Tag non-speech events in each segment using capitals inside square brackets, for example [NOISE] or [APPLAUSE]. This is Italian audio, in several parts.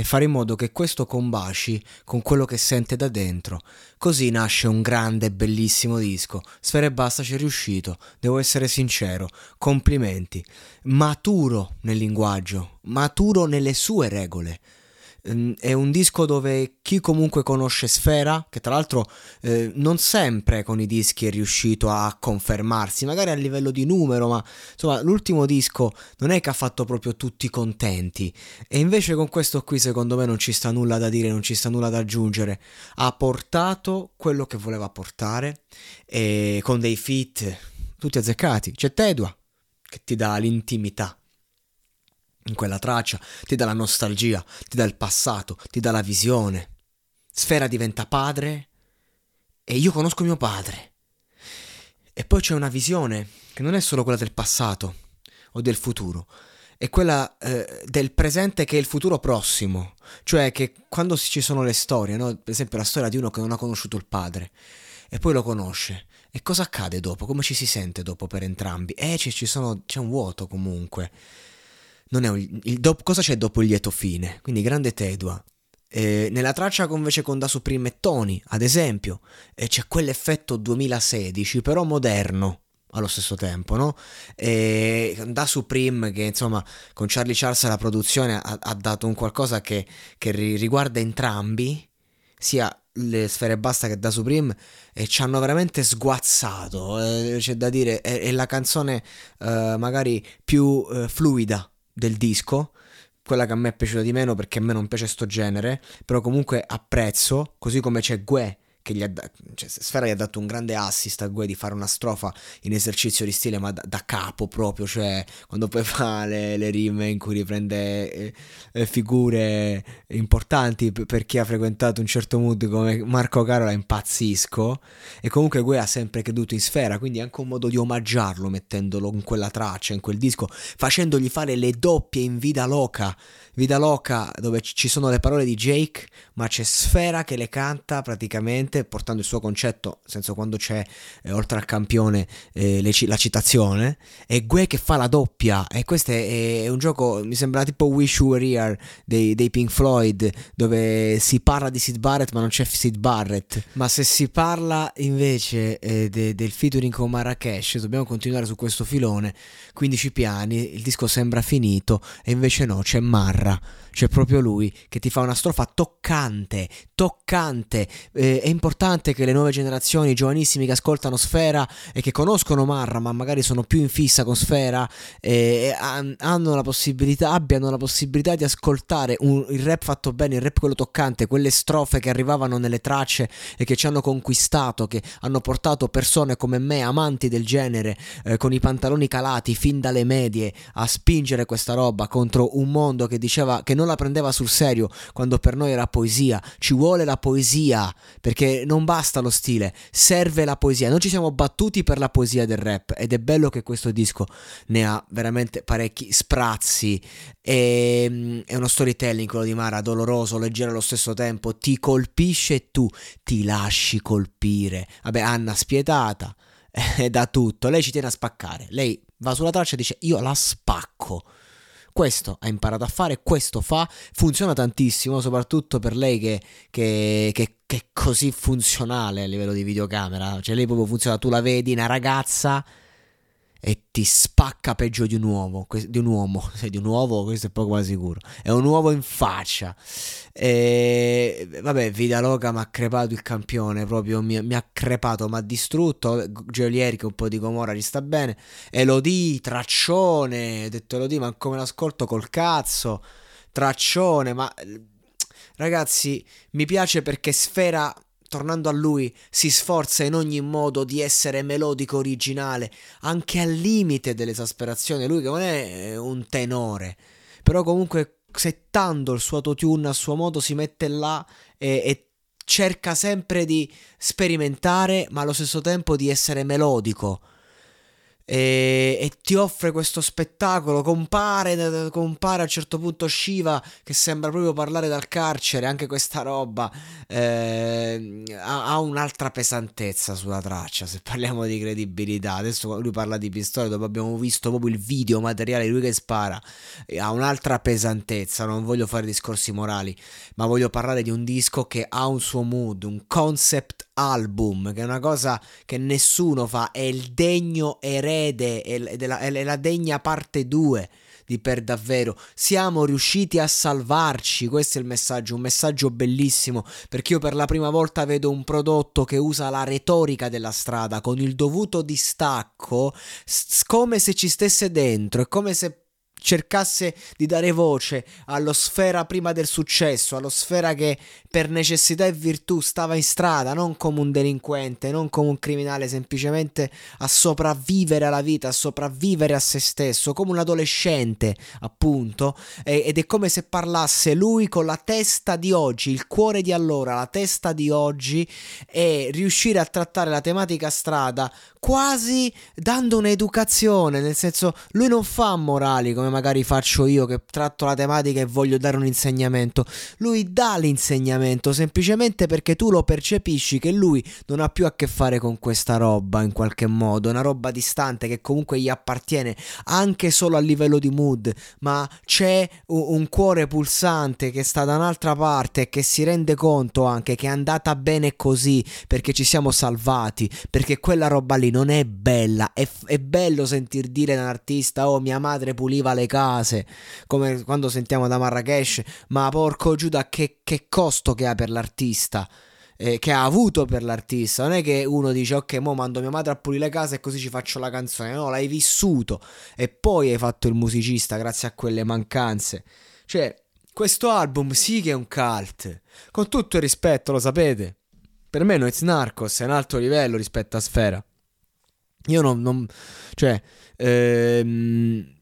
e fare in modo che questo combaci con quello che sente da dentro. Così nasce un grande e bellissimo disco. Sfera e basta ci è riuscito, devo essere sincero. Complimenti. Maturo nel linguaggio, maturo nelle sue regole. Ehm, è un disco dove chi comunque conosce Sfera, che tra l'altro eh, non sempre con i dischi è riuscito a confermarsi, magari a livello di numero, ma insomma l'ultimo disco non è che ha fatto proprio tutti contenti. E invece con questo qui secondo me non ci sta nulla da dire, non ci sta nulla da aggiungere. Ha portato quello che voleva portare e con dei fit tutti azzeccati. C'è Tedua che ti dà l'intimità in quella traccia, ti dà la nostalgia, ti dà il passato, ti dà la visione. Sfera diventa padre e io conosco mio padre. E poi c'è una visione che non è solo quella del passato o del futuro, è quella eh, del presente che è il futuro prossimo. Cioè che quando ci sono le storie, no? per esempio la storia di uno che non ha conosciuto il padre e poi lo conosce. E cosa accade dopo? Come ci si sente dopo per entrambi? Eh, ci, ci sono, c'è un vuoto comunque non è un, do, cosa c'è dopo il lieto fine? Quindi grande Tedua. Eh, nella traccia invece con Da Supreme e Tony, ad esempio, eh, c'è quell'effetto 2016, però moderno allo stesso tempo, no? E da Supreme che insomma con Charlie Charles la produzione ha, ha dato un qualcosa che, che, riguarda entrambi, sia le sfere basta che da Supreme, e ci hanno veramente sguazzato, eh, c'è da dire, è, è la canzone eh, magari più eh, fluida del disco, quella che a me è piaciuta di meno perché a me non piace sto genere, però comunque apprezzo, così come c'è Gue che gli ha da- cioè, Sfera gli ha dato un grande assist a Gue di fare una strofa in esercizio di stile ma da, da capo proprio, cioè quando poi fa le, le rime in cui riprende eh, eh, figure importanti p- per chi ha frequentato un certo mood come Marco Carola impazzisco. E comunque Gue ha sempre creduto in Sfera, quindi è anche un modo di omaggiarlo mettendolo in quella traccia, in quel disco, facendogli fare le doppie in Vida Loca. Vida Loca dove ci sono le parole di Jake, ma c'è Sfera che le canta praticamente portando il suo concetto, nel senso quando c'è eh, oltre al campione eh, le, la citazione, e Gue che fa la doppia. E questo è, è un gioco, mi sembra tipo Wish You Were Here dei, dei, Pink Floyd, dove si parla di Sid Barrett ma non c'è Sid Barrett. Ma se si parla invece eh, de, del featuring con Marrakesh, dobbiamo continuare su questo filone, 15 piani, il disco sembra finito e invece no, c'è Marra. C'è proprio lui che ti fa una strofa toccante, toccante. Eh, è importante che le nuove generazioni, i giovanissimi che ascoltano Sfera e che conoscono Marra, ma magari sono più in fissa con Sfera, eh, hanno la possibilità, abbiano la possibilità di ascoltare un, il rap fatto bene, il rap quello toccante, quelle strofe che arrivavano nelle tracce e che ci hanno conquistato, che hanno portato persone come me, amanti del genere, eh, con i pantaloni calati fin dalle medie, a spingere questa roba contro un mondo che diceva che non la prendeva sul serio quando per noi era poesia. Ci vuole la poesia perché non basta lo stile, serve la poesia. Noi ci siamo battuti per la poesia del rap ed è bello che questo disco ne ha veramente parecchi sprazzi. E, ehm, è uno storytelling quello di Mara, doloroso, leggero allo stesso tempo. Ti colpisce e tu ti lasci colpire. Vabbè, Anna spietata [LAUGHS] è da tutto. Lei ci tiene a spaccare. Lei va sulla traccia e dice: Io la spacco questo ha imparato a fare, questo fa, funziona tantissimo, soprattutto per lei che, che, che, che è così funzionale a livello di videocamera, cioè lei proprio funziona, tu la vedi, una ragazza e ti spacca peggio di un uomo, di un uomo, [LAUGHS] di un uovo, questo è poco ma sicuro, è un uovo in faccia. E vabbè, Vidaloga mi ha crepato il campione, proprio mi, mi ha crepato, mi ha distrutto. Geolieri che un po' di Comora ci sta bene. Elodie, traccione, ho detto Elodie, ma come l'ascolto col cazzo, traccione, ma ragazzi, mi piace perché Sfera tornando a lui, si sforza in ogni modo di essere melodico originale, anche al limite dell'esasperazione. Lui che non è un tenore, però comunque settando il suo autotune a suo modo si mette là e, e cerca sempre di sperimentare, ma allo stesso tempo di essere melodico e, e, ti offre questo spettacolo. Compare, compare a un certo punto Shiva che sembra proprio parlare dal carcere. Anche questa roba eh, ha, ha, un'altra pesantezza sulla traccia. Se parliamo di credibilità, adesso lui parla di pistole. Dopo abbiamo visto proprio il video materiale di lui che spara. Ha un'altra pesantezza. Non voglio fare discorsi morali, ma voglio parlare di un disco che ha un suo mood, un concept album, che è una cosa che nessuno fa, è il degno erede, è, della, è la degna parte 2 di per davvero. Siamo riusciti a salvarci, questo è il messaggio, un messaggio bellissimo, perché io per la prima volta vedo un prodotto che usa la retorica della strada con il dovuto distacco, s- come se ci stesse dentro, è come se cercasse di dare voce allo sfera prima del successo, allo sfera che per necessità e virtù stava in strada, non come un delinquente, non come un criminale, semplicemente a sopravvivere alla vita, a sopravvivere a se stesso, come un adolescente, appunto, ed è come se parlasse lui con la testa di oggi, il cuore di allora, la testa di oggi e riuscire a trattare la tematica strada quasi dando un'educazione, nel senso lui non fa morali come magari faccio io che tratto la tematica e voglio dare un insegnamento, lui dà l'insegnamento semplicemente perché tu lo percepisci che lui non ha più a che fare con questa roba in qualche modo, una roba distante che comunque gli appartiene anche solo a livello di mood, ma c'è un, cuore pulsante che sta da un'altra parte e che si rende conto anche che è andata bene così perché ci siamo salvati, perché quella roba lì non è bella, è, è bello sentir dire da un artista oh mia madre puliva le case, come quando sentiamo da Marrakesh, ma porco Giuda che, che costo che ha per l'artista. Eh, che ha avuto per l'artista. Non è che uno dice ok, mo mando mia madre a pulire le case e così ci faccio la canzone. No, l'hai vissuto e poi hai fatto il musicista grazie a quelle mancanze. Cioè, questo album sì che è un cult. Con tutto il rispetto, lo sapete. Per me Noiz Narcos è un alto livello rispetto a Sfera. Io non... non cioè... Ehm,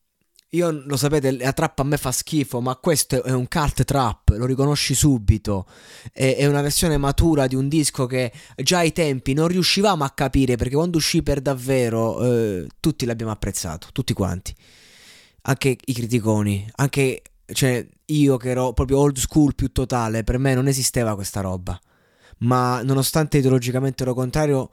io lo sapete, la trap a me fa schifo, ma questo è un cult trap, lo riconosci subito. È, è, una versione matura di un disco che già ai tempi non riuscivamo a capire perché quando uscì per davvero eh, tutti l'abbiamo apprezzato, tutti quanti. Anche i criticoni, anche cioè, io che ero proprio old school più totale, per me non esisteva questa roba. Ma nonostante ideologicamente lo contrario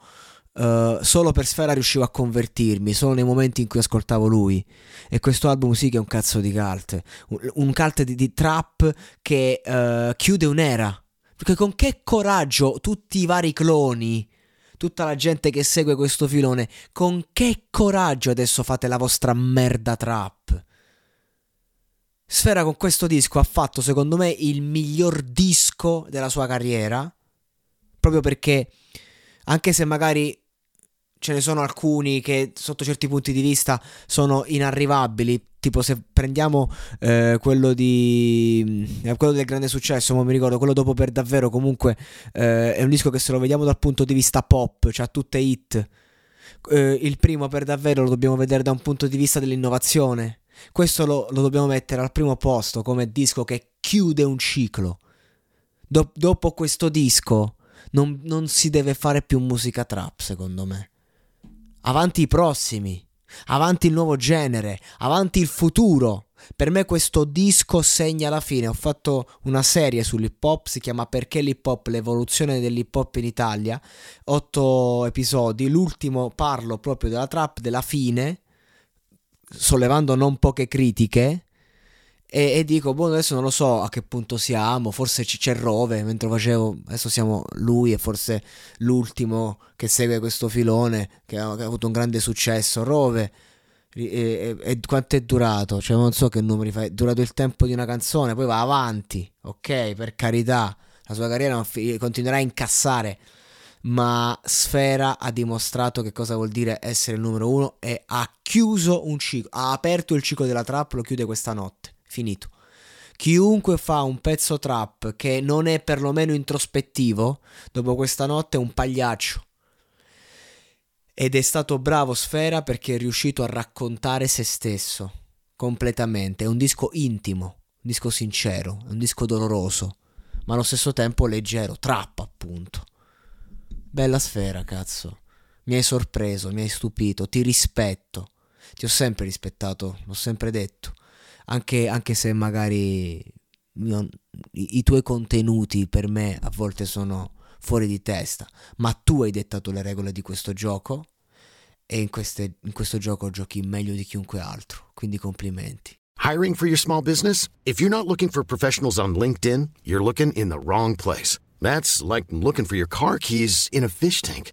Uh, solo per Sfera riuscivo a convertirmi, solo nei momenti in cui ascoltavo lui. E questo album sì che è un cazzo di cult. Un, un cult di, di, trap che uh, chiude un'era. Perché con che coraggio tutti i vari cloni, tutta la gente che segue questo filone, con che coraggio adesso fate la vostra merda trap? Sfera con questo disco ha fatto secondo me il miglior disco della sua carriera. Proprio perché anche se magari ce ne sono alcuni che sotto certi punti di vista sono inarrivabili. Tipo se prendiamo eh, quello di eh, quello del grande successo, ma mi ricordo quello dopo per davvero comunque eh, è un disco che se lo vediamo dal punto di vista pop, cioè tutte hit. Eh, il primo per davvero lo dobbiamo vedere da un punto di vista dell'innovazione. Questo lo, lo dobbiamo mettere al primo posto come disco che chiude un ciclo. Do- dopo questo disco non, non si deve fare più musica trap, secondo me avanti i prossimi, avanti il nuovo genere, avanti il futuro. Per me questo disco segna la fine. Ho fatto una serie sull'hip hop, si chiama Perché l'hip hop, l'evoluzione dell'hip hop in Italia. Otto episodi. L'ultimo parlo proprio della trap, della fine, sollevando non poche critiche. E, e, dico, boh, adesso non lo so a che punto siamo, forse c- c'è Rove, mentre facevo, adesso siamo lui e forse l'ultimo che segue questo filone, che ha, che ha avuto un grande successo, Rove. E, e, e, quanto è durato? Cioè, non so che numeri fa. È durato il tempo di una canzone, poi va avanti. Ok, per carità, la sua carriera continuerà a incassare ma Sfera ha dimostrato che cosa vuol dire essere il numero uno e ha chiuso un ciclo, ha aperto il ciclo della trap, lo chiude questa notte, finito. Chiunque fa un pezzo trap che non è perlomeno introspettivo, dopo questa notte è un pagliaccio. Ed è stato bravo Sfera perché è riuscito a raccontare se stesso completamente. È un disco intimo, un disco sincero, un disco doloroso, ma allo stesso tempo leggero, trap appunto. Bella sfera, cazzo. Mi hai sorpreso, mi hai stupito, ti rispetto. Ti ho sempre rispettato, l'ho sempre detto. Anche, anche se magari io, i, i tuoi contenuti per me a volte sono fuori di testa, ma tu hai dettato le regole di questo gioco e in, queste, in questo gioco giochi meglio di chiunque altro, quindi complimenti. Hiring for your small business? If you're not looking for professionals on LinkedIn, you're looking in the wrong place. That's like looking for your car keys in a fish tank.